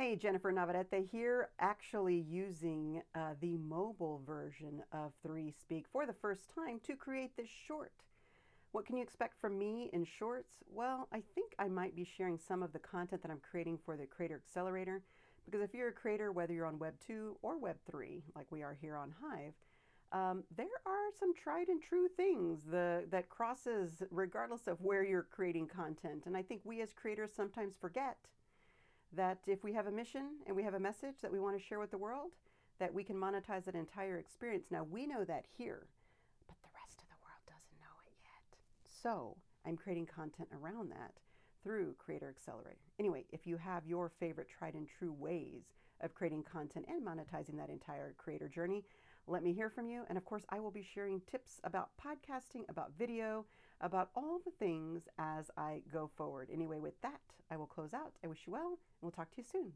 Hey, Jennifer Navarrete here, actually using uh, the mobile version of 3Speak for the first time to create this short. What can you expect from me in shorts? Well, I think I might be sharing some of the content that I'm creating for the Creator Accelerator because if you're a creator, whether you're on Web 2 or Web 3, like we are here on Hive, um, there are some tried and true things the, that crosses regardless of where you're creating content. And I think we as creators sometimes forget that if we have a mission and we have a message that we want to share with the world, that we can monetize that entire experience. Now, we know that here, but the rest of the world doesn't know it yet. So, I'm creating content around that through Creator Accelerator. Anyway, if you have your favorite tried and true ways of creating content and monetizing that entire creator journey, let me hear from you. And of course, I will be sharing tips about podcasting, about video, about all the things as I go forward. Anyway, with that, close out. I wish you well, and we'll talk to you soon.